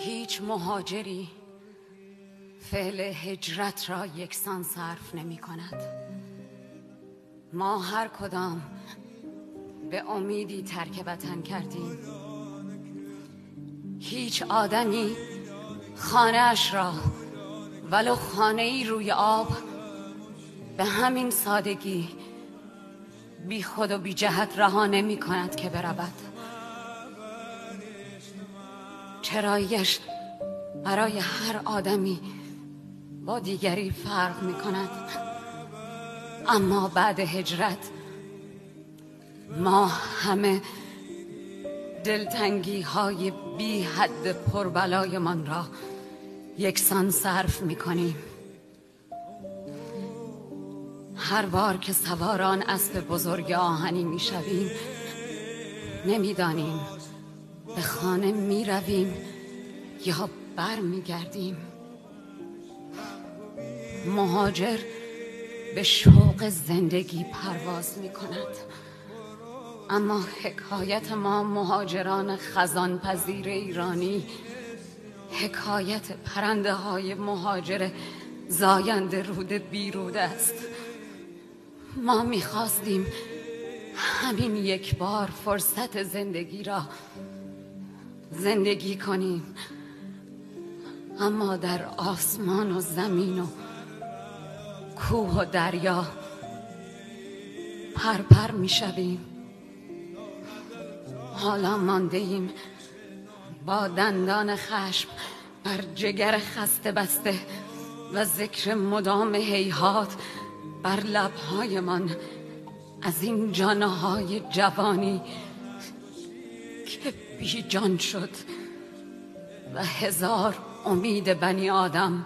هیچ مهاجری فعل هجرت را یکسان صرف نمی کند. ما هر کدام به امیدی ترک وطن کردیم. هیچ آدمی خانهاش را ولو خانه ای روی آب به همین سادگی بی خود و بی جهت رها نمی کند که برود. چرایش برای هر آدمی با دیگری فرق می کند اما بعد هجرت ما همه دلتنگی های بی حد پربلای من را یکسان صرف می کنیم هر بار که سواران اسب بزرگ آهنی می شویم نمی‌دانیم به خانه می رویم یا بر می گردیم مهاجر به شوق زندگی پرواز می کند اما حکایت ما مهاجران خزان پذیر ایرانی حکایت پرنده های مهاجر زاینده رود بیرود است. ما می‌خواستیم همین یک بار فرصت زندگی را زندگی کنیم. اما در آسمان و زمین و کوه و دریا پرپر می‌شویم حالا مانده ایم با دندان خشم بر جگر خسته بسته و ذکر مدام هیهات بر لبهایمان. از این جانهای جوانی بی جان شد و هزار امید بنی آدم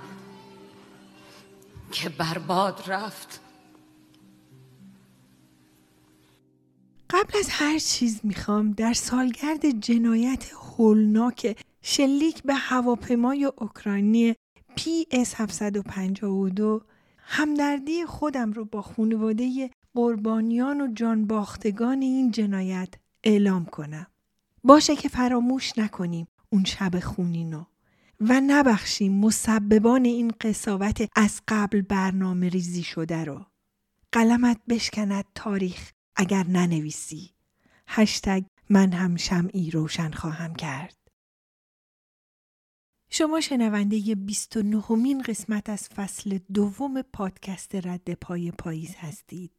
که برباد رفت قبل از هر چیز می‌خوام در سالگرد جنایت هولناک شلیک به هواپیمای اوکراینی PS 752 همدردی خودم رو با خانواده قربانیان و جانباختگان این جنایت اعلام کنم. باشه که فراموش نکنیم اون شب خونینو و نبخشیم مسببان این قصاوت از قبل برنامه ریزی شده رو. قلمت بشکند تاریخ اگر ننویسی. هشتگ من هم شمعی روشن خواهم کرد. شما شنونده 29 مین قسمت از فصل دوم پادکست رد پای پاییز هستید.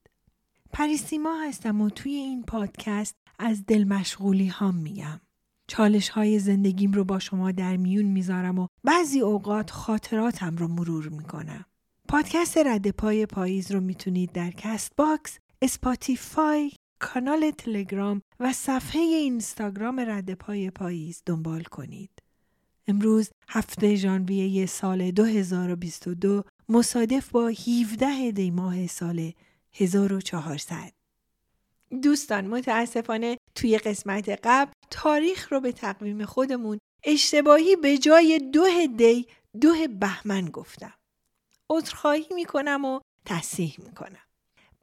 پریسیما هستم و توی این پادکست از دل مشغولی هام میگم. چالش های زندگیم رو با شما در میون می‌ذارم و بعضی اوقات خاطراتم رو مرور می‌کنم. پادکست رد پای پاییز رو می‌تونید در کست باکس، اسپاتیفای، کانال تلگرام و صفحه اینستاگرام رد پای پاییز دنبال کنید. امروز هفته ژانویه سال 2022 مصادف با 17 دی ماه سال 1400 دوستان متاسفانه توی قسمت قبل تاریخ رو به تقویم خودمون اشتباهی به جای دو دی دو بهمن گفتم. عذرخواهی می‌کنم و تصحیح می‌کنم.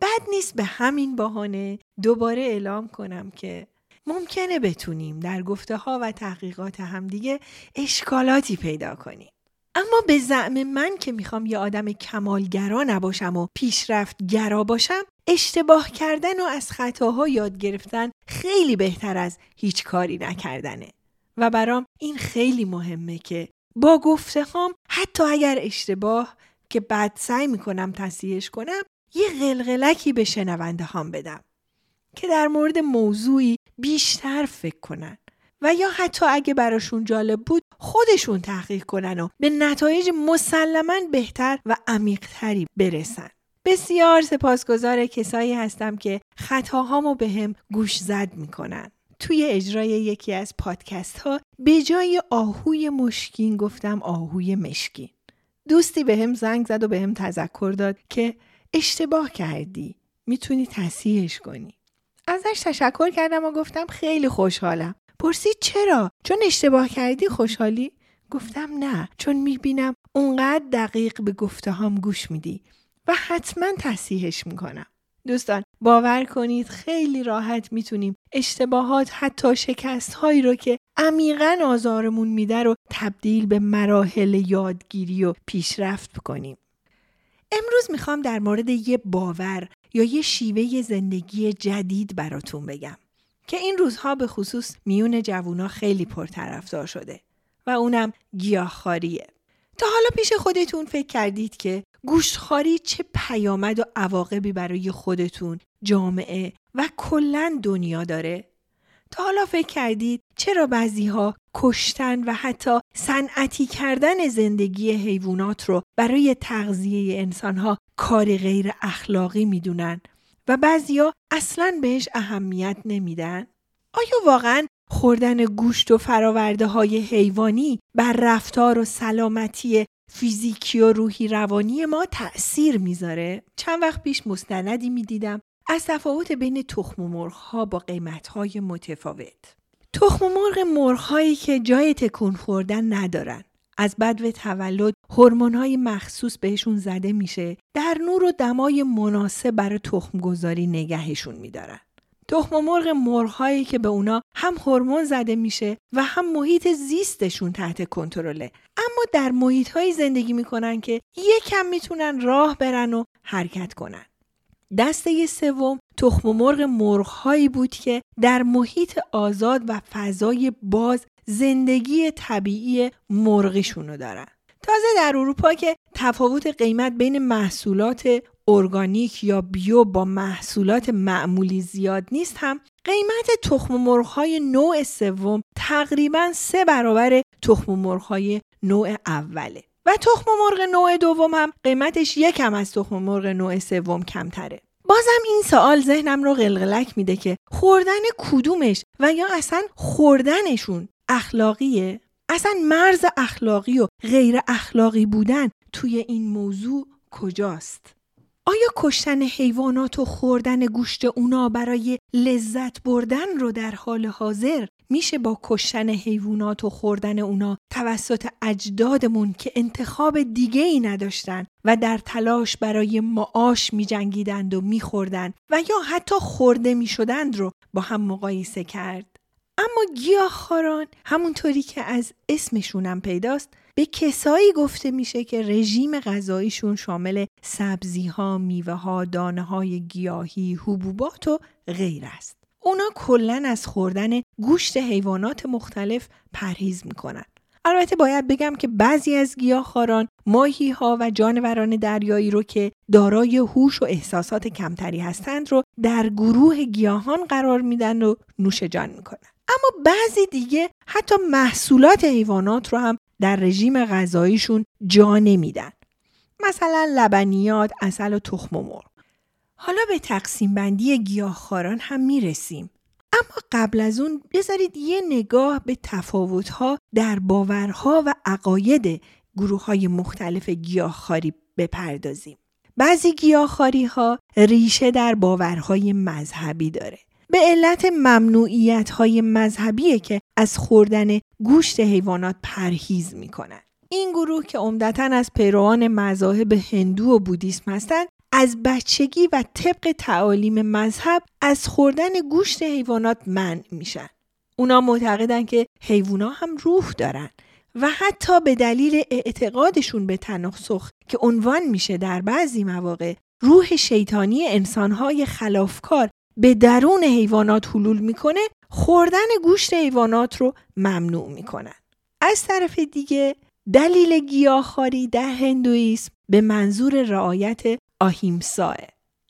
بد نیست به همین بهانه دوباره اعلام کنم که ممکنه بتونیم در گفته ها و تحقیقات همدیگه اشکالاتی پیدا کنیم. اما به زعم من که می‌خوام یه آدم کمالگرا نباشم و پیشرفت گرا باشم اشتباه کردن و از خطاها یاد گرفتن خیلی بهتر از هیچ کاری نکردنه. و برام این خیلی مهمه که با گفته هام حتی اگر اشتباه که بعد سعی می‌کنم تصحیحش کنم یه غلغلکی به شنونده هام بدم که در مورد موضوعی بیشتر فکر کنن. و یا حتی اگه براشون جالب بود خودشون تحقیق کنن و به نتایج مسلما بهتر و عمیقتری برسن. بسیار سپاسگزار کسایی هستم که خطاهامو به هم گوش زد می‌کنن. توی اجرای یکی از پادکست ها به جای آهوی مشکین گفتم آهوی مشکین. دوستی به هم زنگ زد و به هم تذکر داد که اشتباه کردی. می‌تونی تصحیحش کنی. ازش تشکر کردم و گفتم خیلی خوشحالم. پرسید چرا؟ چون اشتباه کردی خوشحالی؟ گفتم نه چون می‌بینم اونقدر دقیق به گفته هم گوش میدی و حتما تصحیحش می‌کنم. دوستان باور کنید خیلی راحت می‌تونیم اشتباهات حتی شکست هایی رو که عمیقا آزارمون میده رو تبدیل به مراحل یادگیری و پیشرفت کنیم. امروز می‌خوام در مورد یه باور یا یه شیوه زندگی جدید براتون بگم که این روزها به خصوص میون جوونا خیلی پرطرفدار شده و اونم گیاهخواریه. تا حالا پیش خودتون فکر کردید که گوشتخواری چه پیامد و عواقبی برای خودتون، جامعه و کلا دنیا داره؟ تا حالا فکر کردید چرا بعضی ها کشتن و حتی صنعتی کردن زندگی حیوانات رو برای تغذیه انسان ها کاری غیر اخلاقی می‌دونن و بعضیا اصلا بهش اهمیت نمیدن؟ آیا واقعا خوردن گوشت و فراورده های حیوانی بر رفتار و سلامتی فیزیکی و روحی روانی ما تأثیر می‌ذاره؟ چند وقت پیش مستندی می‌دیدم از تفاوت بین تخم مرغ ها با قیمت های متفاوت. تخم مرغ مرغ هایی که جای تکون خوردن ندارن. از بد تولد هورمون های مخصوص بهشون زده میشه در نور و دمای مناسب برای تخم گذاری نگهشون میدارن. تخم مرغ مرغهایی که به اونا هم هورمون زده میشه و هم محیط زیستشون تحت کنترله اما در محیط های زندگی می‌کنن که یکم می‌تونن راه برن و حرکت کنن دسته سوم تخم مرغ مرغهایی بود که در محیط آزاد و فضای باز زندگی طبیعی مرغشونو دارن. تازه در اروپا که تفاوت قیمت بین محصولات ارگانیک یا بیو با محصولات معمولی زیاد نیست هم قیمت تخم مرغ‌های نوع سوم تقریبا سه برابر تخم مرغ‌های نوع اوله. و تخم مرغ نوع دوم هم قیمتش یکم از تخم مرغ نوع سوم کمتره. بازم این سوال ذهنم رو قلقلک میده که خوردن کدومش و یا اصلا خوردنشون اخلاقیه اصلا مرز اخلاقی و غیر اخلاقی بودن توی این موضوع کجاست آیا کشتن حیوانات و خوردن گوشت اونا برای لذت بردن رو در حال حاضر میشه با کشتن حیوانات و خوردن اونا توسط اجدادمون که انتخاب دیگه ای نداشتن و در تلاش برای معاش می جنگیدند و می خوردن و یا حتی خورده می شدند رو با هم مقایسه کرد. اما گیاهخواران همونطوری که از اسمشونم پیداست به کسایی گفته میشه که رژیم غذاییشون شامل سبزی ها، میوه ها، دانه های گیاهی، حبوبات و غیر است. اونا کلا از خوردن گوشت حیوانات مختلف پرهیز می‌کنن. البته باید بگم که بعضی از گیاهخواران ماهی ها و جانوران دریایی رو که دارای هوش و احساسات کمتری هستند رو در گروه گیاهان قرار میدن و نوش جان می‌کنن. اما بعضی دیگه حتی محصولات حیوانات رو هم در رژیم غذاییشون جا نمیدن. مثلا لبنیات، اصل و تخم مرغ. حالا به تقسیم بندی گیاهخواران هم می‌رسیم. اما قبل از اون بذارید یه نگاه به تفاوتها در باورها و عقاید گروه های مختلف گیاهخواری بپردازیم. بعضی گیاهخواری ها ریشه در باورهای مذهبی داره. به علت ممنوعیت های مذهبیه که از خوردن گوشت حیوانات پرهیز می‌کنن. این گروه که عمدتا از پیروان مذاهب هندو و بودیسم هستند از بچگی و طبق تعالیم مذهب از خوردن گوشت حیوانات منع میشن. اونا معتقدن که حیوانات هم روح دارن و حتی به دلیل اعتقادشون به تناسخ که عنوان میشه در بعضی مواقع روح شیطانی انسانهای خلافکار به درون حیوانات حلول می‌کنه خوردن گوشت حیوانات رو ممنوع می‌کنن. از طرف دیگه دلیل گیاهخواری در هندویسم به منظور رعایت آهیمساه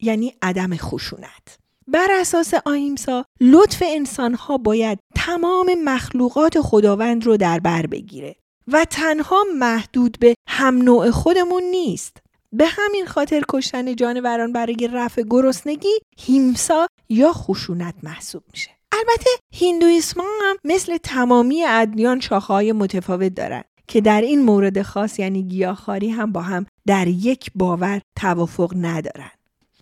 یعنی عدم خشونت. بر اساس آهیمسا لطف انسانها باید تمام مخلوقات خداوند رو در بر بگیره و تنها محدود به هم نوع خودمون نیست. به همین خاطر کشتن جانوران برای رفع گرسنگی هیمسا یا خشونت محسوب میشه. البته هندویسم هم مثل تمامی ادیان شاخه‌های متفاوت دارند که در این مورد خاص یعنی گیاهخواری هم با هم در یک باور توافق ندارن.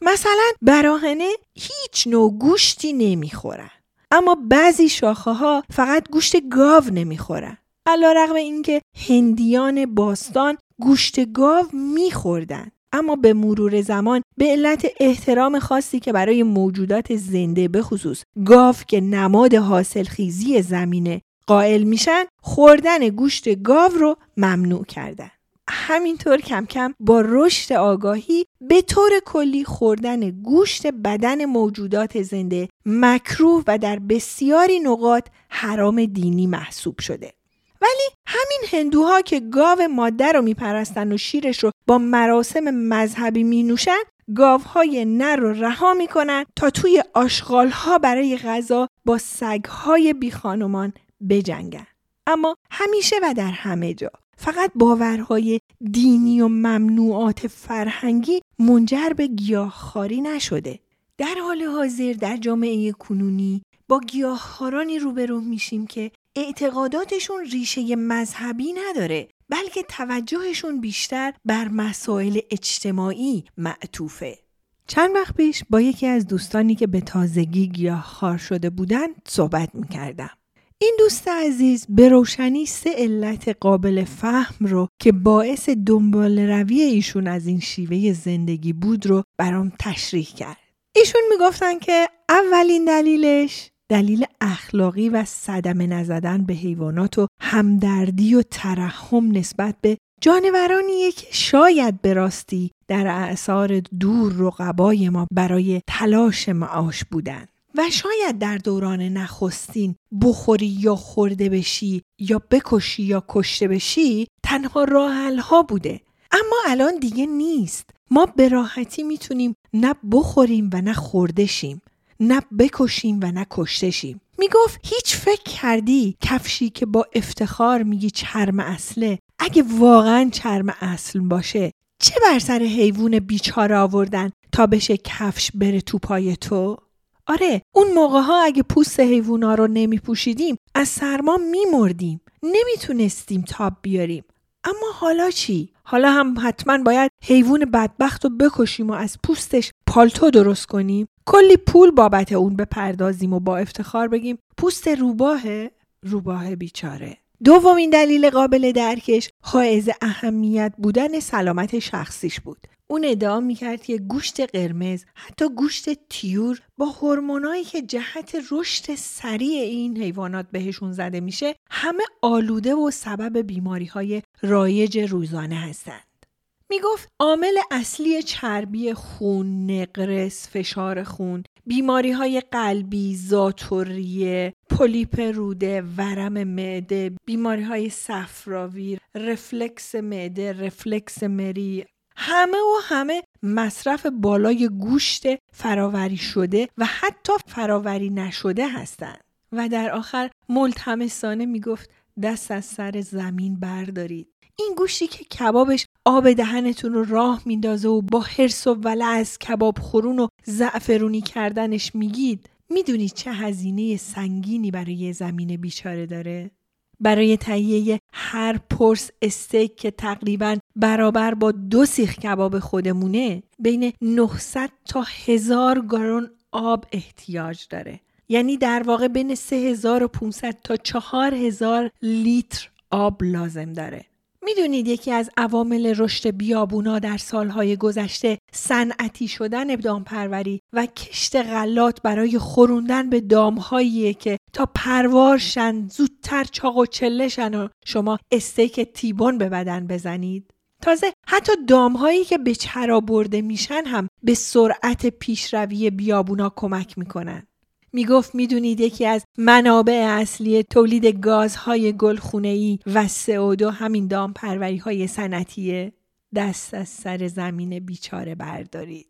مثلا براهنه هیچ نوع گوشتی نمی‌خورن. اما بعضی شاخه ها فقط گوشت گاو نمی‌خورن. علا رقم اینکه هندیان باستان گوشت گاو میخوردن اما به مرور زمان به علت احترام خاصی که برای موجودات زنده به خصوص گاو که نماد حاصل خیزی زمینه قائل میشن خوردن گوشت گاو رو ممنوع کردن. همینطور کم کم با رشد آگاهی به طور کلی خوردن گوشت بدن موجودات زنده مکروه و در بسیاری نقاط حرام دینی محسوب شده. ولی همین هندوها که گاو ماده رو میپرستن و شیرش رو با مراسم مذهبی می نوشن گاوهای نر رو رها می‌کنن تا توی آشغالها برای غذا با سگهای بیخانمان بجنگن. اما همیشه و در همه جا فقط باورهای دینی و ممنوعات فرهنگی منجر به گیاهخواری نشده. در حال حاضر در جامعه کنونی با گیاهخوارانی روبرو میشیم که اعتقاداتشون ریشه مذهبی نداره بلکه توجهشون بیشتر بر مسائل اجتماعی معطوفه. چند وقت پیش با یکی از دوستانی که به تازگی گیاهخوار شده بودن صحبت می‌کردم. این دوست عزیز به روشنی سه علت قابل فهم رو که باعث دنبال روی ایشون از این شیوه زندگی بود رو برام تشریح کرد. ایشون می‌گفتن که اولین دلیلش دلیل اخلاقی و صدمه نزدن به حیوانات و همدردی و ترحم نسبت به جانورانیه که شاید به راستی در اعثار دور رقبای ما برای تلاش معاش بودن. و شاید در دوران نخستین بخوری یا خورده بشی یا بکشی یا کشته بشی تنها راه ها بوده. اما الان دیگه نیست. ما به راحتی می‌تونیم نه بخوریم و نه خورده شیم. نه بکشیم و نه کشته شیم می‌گفت هیچ فکر کردی کفشی که با افتخار میگی چرم اصله؟ اگه واقعا چرم اصل باشه چه بر سر حیوان بیچاره آوردن تا بشه کفش بره تو پای تو؟ آره اون موقع ها اگه پوست حیوونا رو نمی پوشیدیم از سرما میمردیم. نمی‌تونستیم تاب بیاریم. اما حالا چی؟ حالا هم حتما باید حیوان بدبخت رو بکشیم و از پوستش پالتو درست کنیم؟ کلی پول بابت اون بپردازیم و با افتخار بگیم پوست روباهه روباه بیچاره دومین دلیل قابل درکش حائز اهمیت بودن سلامت شخصیش بود اون ادعا می‌کرد که گوشت قرمز حتی گوشت تیور با هورمونایی که جهت رشد سریع این حیوانات بهشون زده میشه همه آلوده و سبب بیماری های رایج روزانه هستند. می‌گفت عامل اصلی چربی خون، نقرس، فشار خون، بیماری های قلبی، زاتوریه، پولیپ روده، ورم معده، بیماری های صفراوی، رفلکس معده، رفلکس مری، همه و همه مصرف بالای گوشت فراوری شده و حتی فراوری نشده هستند. و در آخر ملتمسانه می‌گفت دست از سر زمین بردارید این گوشتی که کبابش آب دهنتون رو راه میندازه و با حرس و ولع از کباب خورون و زعفرونی کردنش میگید می‌دونید چه هزینه سنگینی برای زمین بیچاره داره؟ برای تهیه هر پرس استیک که تقریبا برابر با دو سیخ کباب خودمونه بین 900 تا 1000 گارون آب احتیاج داره یعنی در واقع بین 3500 تا 4000 لیتر آب لازم داره. می‌دونید یکی از عوامل رشد بیابونا در سالهای گذشته صنعتی شدن دامپروری و کشت غلات برای خوروندن به دامهایی که تا پروارشن زودتر چاق و چلشن و شما استیک تیبون به بدن بزنید. تازه حتی دامهایی که به چرا برده میشن هم به سرعت پیشروی بیابونا کمک می‌کنن. می‌گفت می‌دونید یکی از منابع اصلی تولید گازهای گلخونه‌ای و CO2 همین دام پروری های سنتیه دست از سر زمین بیچاره بردارید.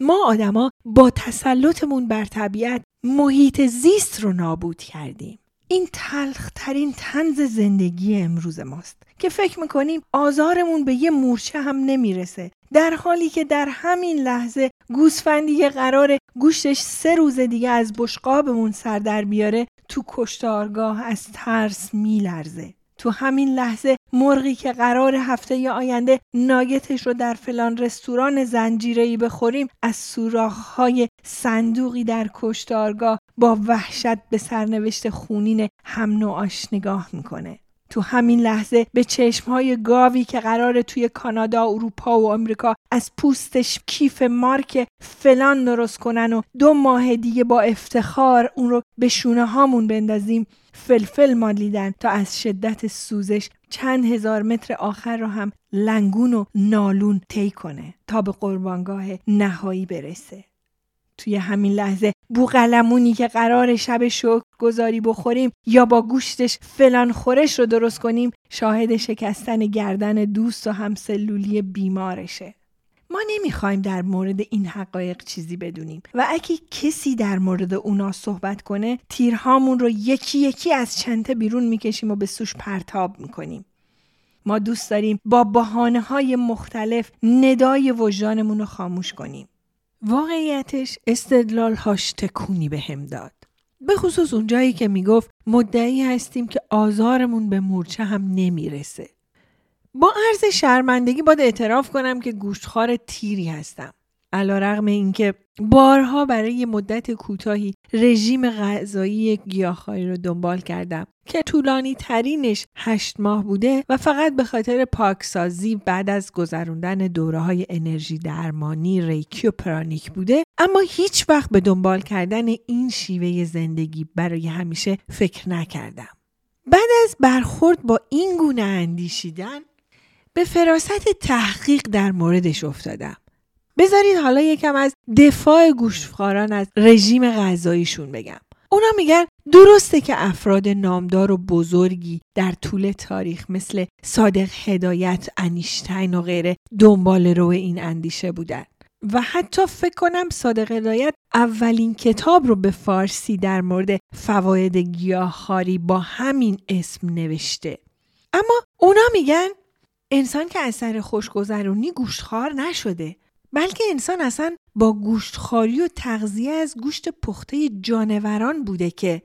ما آدما با تسلطمون بر طبیعت محیط زیست رو نابود کردیم. این تلخترین تنز زندگی امروز ماست که فکر می‌کنیم آزارمون به یه مورچه هم نمی‌رسه. در حالی که در همین لحظه گوسفندی که قرار گوشتش سه روز دیگه از بشقابمون سر در بیاره تو کشتارگاه از ترس میلرزه. تو همین لحظه مرغی که قرار هفته آینده ناگتش رو در فلان رستوران زنجیره‌ای بخوریم از سوراخ‌های صندوقی در کشتارگاه با وحشت به سرنوشت خونین هم نوعاش نگاه می‌کنه. تو همین لحظه به چشمهای گاوی که قرار توی کانادا، اروپا و آمریکا از پوستش کیف مارک فلان درست کنن و دو ماه دیگه با افتخار اون رو به شونه هامون بندازیم فلفل مالیدن تا از شدت سوزش چند هزار متر آخر رو هم لنگون و نالون طی کنه تا به قربانگاه نهایی برسه توی همین لحظه بوغلمونی که قرار شب شکر گذاری بخوریم یا با گوشتش فلان خورش رو درست کنیم شاهد شکستن گردن دوست و همسلولی بیمارشه. ما نمی‌خوایم در مورد این حقایق چیزی بدونیم و اگه کسی در مورد اونا صحبت کنه تیرهامون رو یکی یکی از چنته بیرون می‌کشیم و به سوش پرتاب می‌کنیم. ما دوست داریم با بحانه های مختلف ندای وجدانمون رو خاموش کنیم. واقعیتش استدلال هاش تکونی به هم داد. به خصوص اونجایی که می‌گفت مدعی هستیم که آزارمون به مورچه هم نمی‌رسه. با عرض شرمندگی باید اعتراف کنم که گوشتخوار تیری هستم. علا رغم اینکه بارها برای مدت کوتاهی رژیم غذایی گیاهخواری رو دنبال کردم که طولانی ترینش هشت ماه بوده و فقط به خاطر پاکسازی بعد از گذروندن دوره های انرژی درمانی ریکی و پرانیک بوده اما هیچ وقت به دنبال کردن این شیوه زندگی برای همیشه فکر نکردم. بعد از برخورد با این گونه اندیشیدن به فراست تحقیق در موردش افتادم. بذارید حالا یکم از دفاع گوشتخواران از رژیم غذاییشون بگم. اونا میگن درسته که افراد نامدار و بزرگی در طول تاریخ مثل صادق هدایت، انیشتین و غیره دنبال رو این اندیشه بودن. و حتی فکر کنم صادق هدایت اولین کتاب رو به فارسی در مورد فواید گیاهخواری با همین اسم نوشته. اما اونا میگن انسان که از سر خوشگذرونی گوشتخوار نشده بلکه انسان اصلا با گوشتخواری و تغذیه از گوشت پخته جانوران بوده که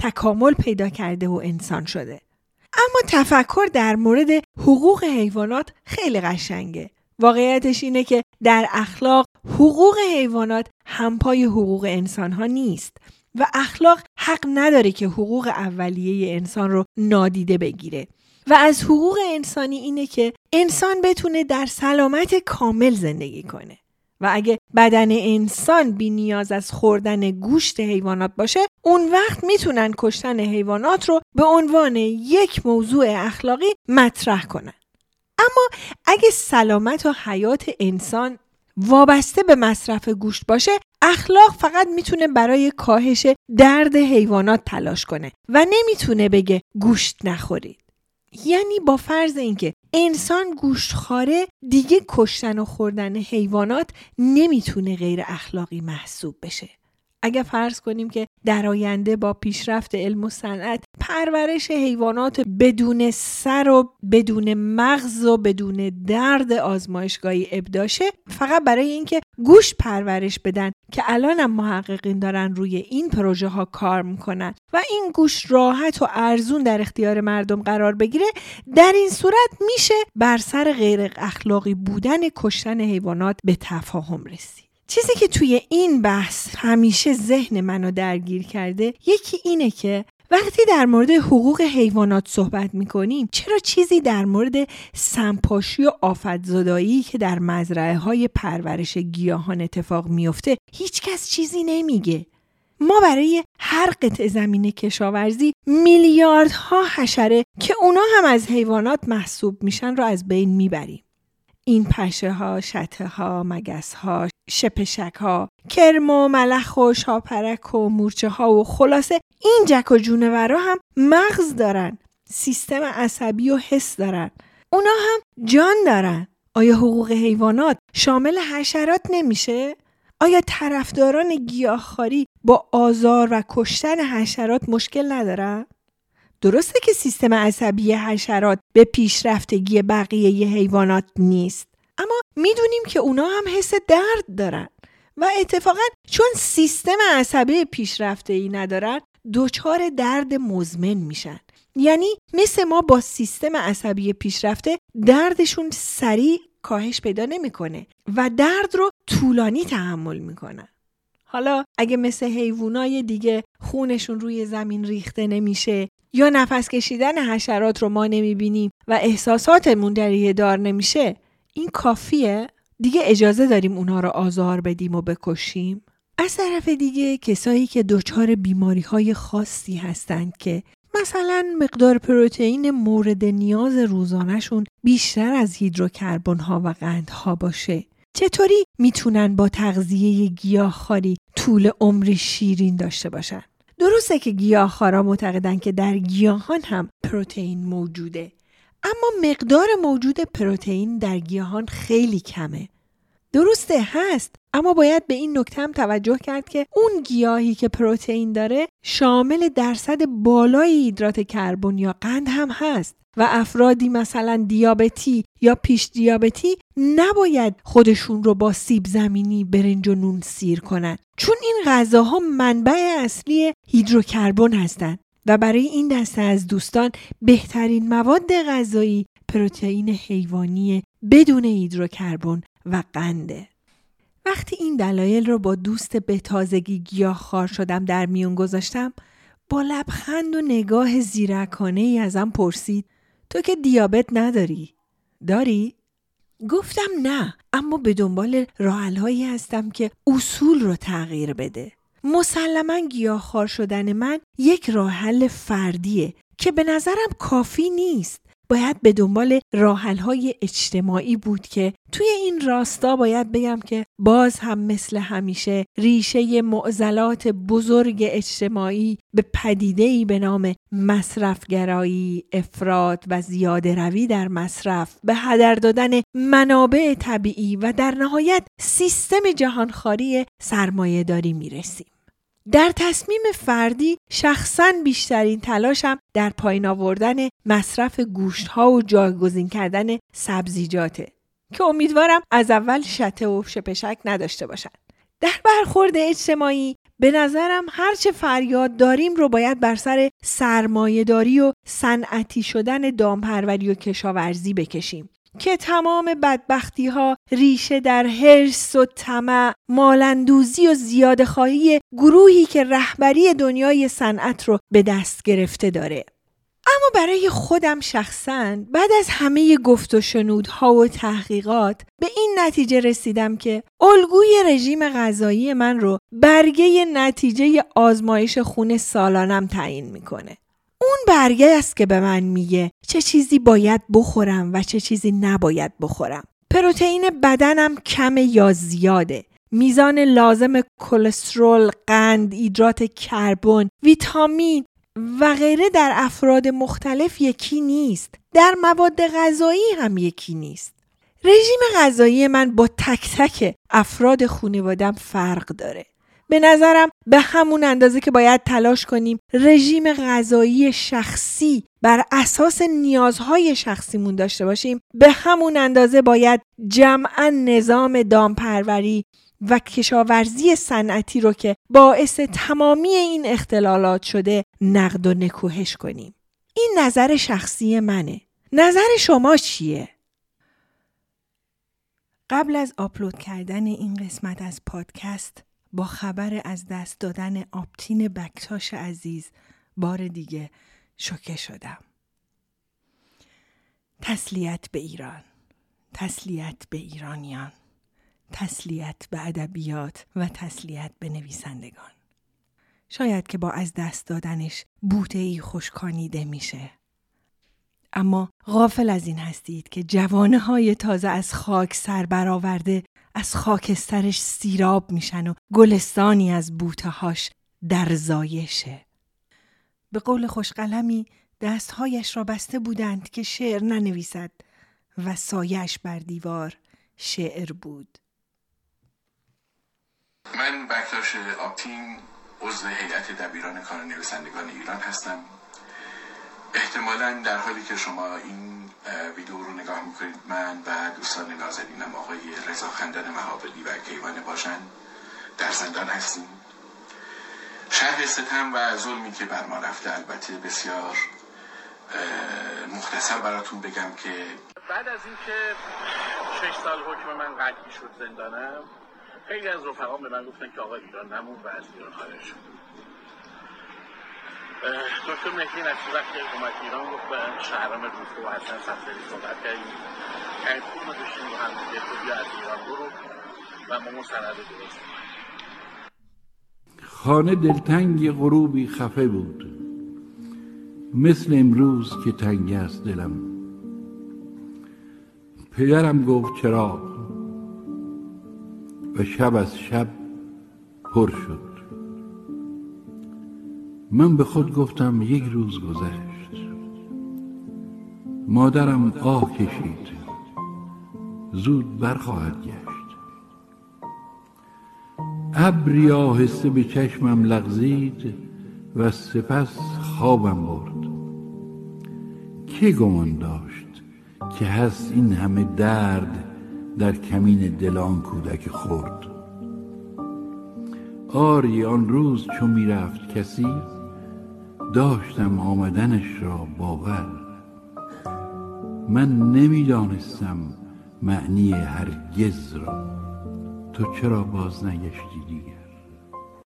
تکامل پیدا کرده و انسان شده. اما تفکر در مورد حقوق حیوانات خیلی قشنگه. واقعیتش اینه که در اخلاق حقوق حیوانات همپای حقوق انسان ها نیست و اخلاق حق نداره که حقوق اولیه انسان رو نادیده بگیره. و از حقوق انسانی اینه که انسان بتونه در سلامت کامل زندگی کنه. و اگه بدن انسان بی نیاز از خوردن گوشت حیوانات باشه اون وقت می‌تونن کشتن حیوانات رو به عنوان یک موضوع اخلاقی مطرح کنن. اما اگه سلامت و حیات انسان وابسته به مصرف گوشت باشه اخلاق فقط می‌تونه برای کاهش درد حیوانات تلاش کنه و نمی‌تونه بگه گوشت نخورید یعنی با فرض اینکه انسان گوشتخواره دیگه کشتن و خوردن حیوانات نمی‌تونه غیر اخلاقی محسوب بشه. اگر فرض کنیم که در آینده با پیشرفت علم و صنعت پرورش حیوانات بدون سر و بدون مغز و بدون درد آزمایشگاهی ابداشه فقط برای اینکه گوش پرورش بدن که الان هم محققین دارن روی این پروژه ها کار می‌کنن و این گوش راحت و ارزون در اختیار مردم قرار بگیره در این صورت میشه بر سر غیر اخلاقی بودن کشتن حیوانات به تفاهم رسید. چیزی که توی این بحث همیشه ذهن منو درگیر کرده یکی اینه که وقتی در مورد حقوق حیوانات صحبت می‌کنیم چرا چیزی در مورد سمپاشی و آفت که در مزرعه های پرورش گیاهان اتفاق میفته هیچکس چیزی نمیگه؟ ما برای هر قطع زمین کشاورزی میلیاردها حشره که اونا هم از حیوانات محسوب میشن رو از بین می‌بریم. این پشه ها، شته ها، مگس ها، شپشک ها، کرم و ملخ و شاپرک و مورچه ها و خلاصه این جک و جونورا هم مغز دارن سیستم عصبی و حس دارن اونا هم جان دارن آیا حقوق حیوانات شامل حشرات نمیشه؟ آیا طرفداران گیاهخواری با آزار و کشتن حشرات مشکل ندارن؟ درسته که سیستم عصبی حشرات به پیشرفتگی بقیه حیوانات نیست اما می‌دونیم که اونا هم حس درد دارن و اتفاقا چون سیستم عصبی پیشرفته ای ندارن دچار درد مزمن میشن. یعنی مثل ما با سیستم عصبی پیشرفته دردشون سریع کاهش پیدا نمی‌کنه و درد رو طولانی تحمل می‌کنن حالا اگه مثل حیوانای دیگه خونشون روی زمین ریخته نمیشه یا نفس کشیدن حشرات رو ما نمی‌بینیم و احساساتمون دریه دار نمیشه این کافیه؟ دیگه اجازه داریم اونها رو آزار بدیم و بکشیم؟ از طرف دیگه کسایی که دچار بیماری های خاصی هستند که مثلا مقدار پروتئین مورد نیاز روزانهشون بیشتر از هیدروکربن ها و قندها باشه چطوری می‌تونن با تغذیه گیاهخواری طول عمری شیرین داشته باشن درسته که گیاهخوارا معتقدن که در گیاهان هم پروتئین موجوده اما مقدار موجود پروتئین در گیاهان خیلی کمه. درسته هست اما باید به این نکته هم توجه کرد که اون گیاهی که پروتئین داره شامل درصد بالای هیدرات کربن یا قند هم هست. و افرادی مثلا دیابتی یا پیش دیابتی نباید خودشون رو با سیب زمینی برنج و نون سیر کنن. چون این غذاها منبع اصلی هیدروکربن هستند و برای این دسته از دوستان بهترین مواد غذایی پروتئین حیوانی بدون هیدروکربن و قنده. وقتی این دلایل رو با دوست به تازگی گیاه خار شدم در میون گذاشتم با لبخند و نگاه زیرکانه ای ازم پرسید تو که دیابت نداری؟ داری؟ گفتم نه اما به دنبال راحلهایی هستم که اصول رو تغییر بده مسلما گیاهخوار شدن من یک راحل فردیه که به نظرم کافی نیست باید به دنبال های اجتماعی بود که توی این راستا باید بگم که باز هم مثل همیشه ریشه معضلات بزرگ اجتماعی به پدیده‌ای به نام مصرفگرایی، افراد و زیاده روی در مصرف به هدر دادن منابع طبیعی و در نهایت سیستم جهانخواری سرمایه داری می‌رسیم. در تصمیم فردی شخصا بیشترین تلاشم در پایین آوردن مصرف گوشت ها و جایگزین کردن سبزیجاته که امیدوارم از اول شته و شپشک نداشته باشن. در برخورد اجتماعی به نظرم هرچه فریاد داریم رو باید بر سر سرمایهداری و صنعتی شدن دامپروری و کشاورزی بکشیم که تمام بدبختی ها ریشه در حرس و طمع مالندوزی و زیاده خواهی گروهی که رهبری دنیای صنعت رو به دست گرفته داره. اما برای خودم شخصا بعد از همه گفت و شنودها و تحقیقات به این نتیجه رسیدم که الگوی رژیم غذایی من رو برگه نتیجه آزمایش خون سالانم تعیین می‌کنه. اون برگه است که به من میگه چه چیزی باید بخورم و چه چیزی نباید بخورم. پروتئین بدنم کم یا زیاده. میزان لازم کلسترول، قند، ایدرات کربن، ویتامین و غیره در افراد مختلف یکی نیست. در مواد غذایی هم یکی نیست. رژیم غذایی من با تک تک افراد خانوادم فرق داره. به نظرم به همون اندازه که باید تلاش کنیم رژیم غذایی شخصی بر اساس نیازهای شخصیمون داشته باشیم به همون اندازه باید جمعا نظام دامپروری و کشاورزی صنعتی رو که باعث تمامی این اختلالات شده نقد و نکوهش کنیم. این نظر شخصی منه. نظر شما چیه؟ قبل از آپلود کردن این قسمت از پادکست با خبر از دست دادن آپتین بکتاش عزیز بار دیگه شوکه شدم. تسلیت به ایران تسلیت به ایرانیان تسلیت به ادبیات و تسلیت به نویسندگان شاید که با از دست دادنش بوته ای خوشکانیده میشه اما غافل از این هستید که جوانه های تازه از خاک سر برآورده از خاکسترش سیراب میشن و گلستانی از بوتهاش در زایشه. به قول خوشقلمی دستهایش را بسته بودند که شعر ننویسد و سایش بر دیوار شعر بود. من بکتاش آپتین عضو هیئت دبیران کار نویسندگان ایران هستم احتمالا در حالی که شما این ویدیو رو نگاه می‌کنید. من و دوستان نازنینم آقای رضا خندن محابلی و کیوان باشن. در زندان هستیم. شهر ستم و ظلمی که بر ما رفته البته بسیار مختصر براتون بگم که بعد از اینکه شش سال حکم من قطعی شد زندانم خیلی از رفقام به من گفتن که آقا ایران نمون و از ایران خارج شد دکتر مهدی نشی وقتی اومد ایران گفت به شهرام روزگو و حسن سفری صحبت کردیم. پول رو داشتیم با هم دیگه؟ تو بیا از ایران برو و ما مستند درست خانه دلتنگ غروبی خفه بود. مثل امروز که تنگ است دلم. پدرم گفت چراغ و شب از شب پر شد. من به خود گفتم یک روز گذشت. مادرم آه کشید. زود برخواهد گشت. ابری آهسته به چشمم لغزید و سپس خوابم برد. که گمان داشت که هست این همه درد در کمین دلان کودک خورد آری آن روز چو می‌رفت کسی داشتم آمدنش را باور. من نمی‌دانستم معنی هرگز را. تو چرا باز نگشتی دیگر؟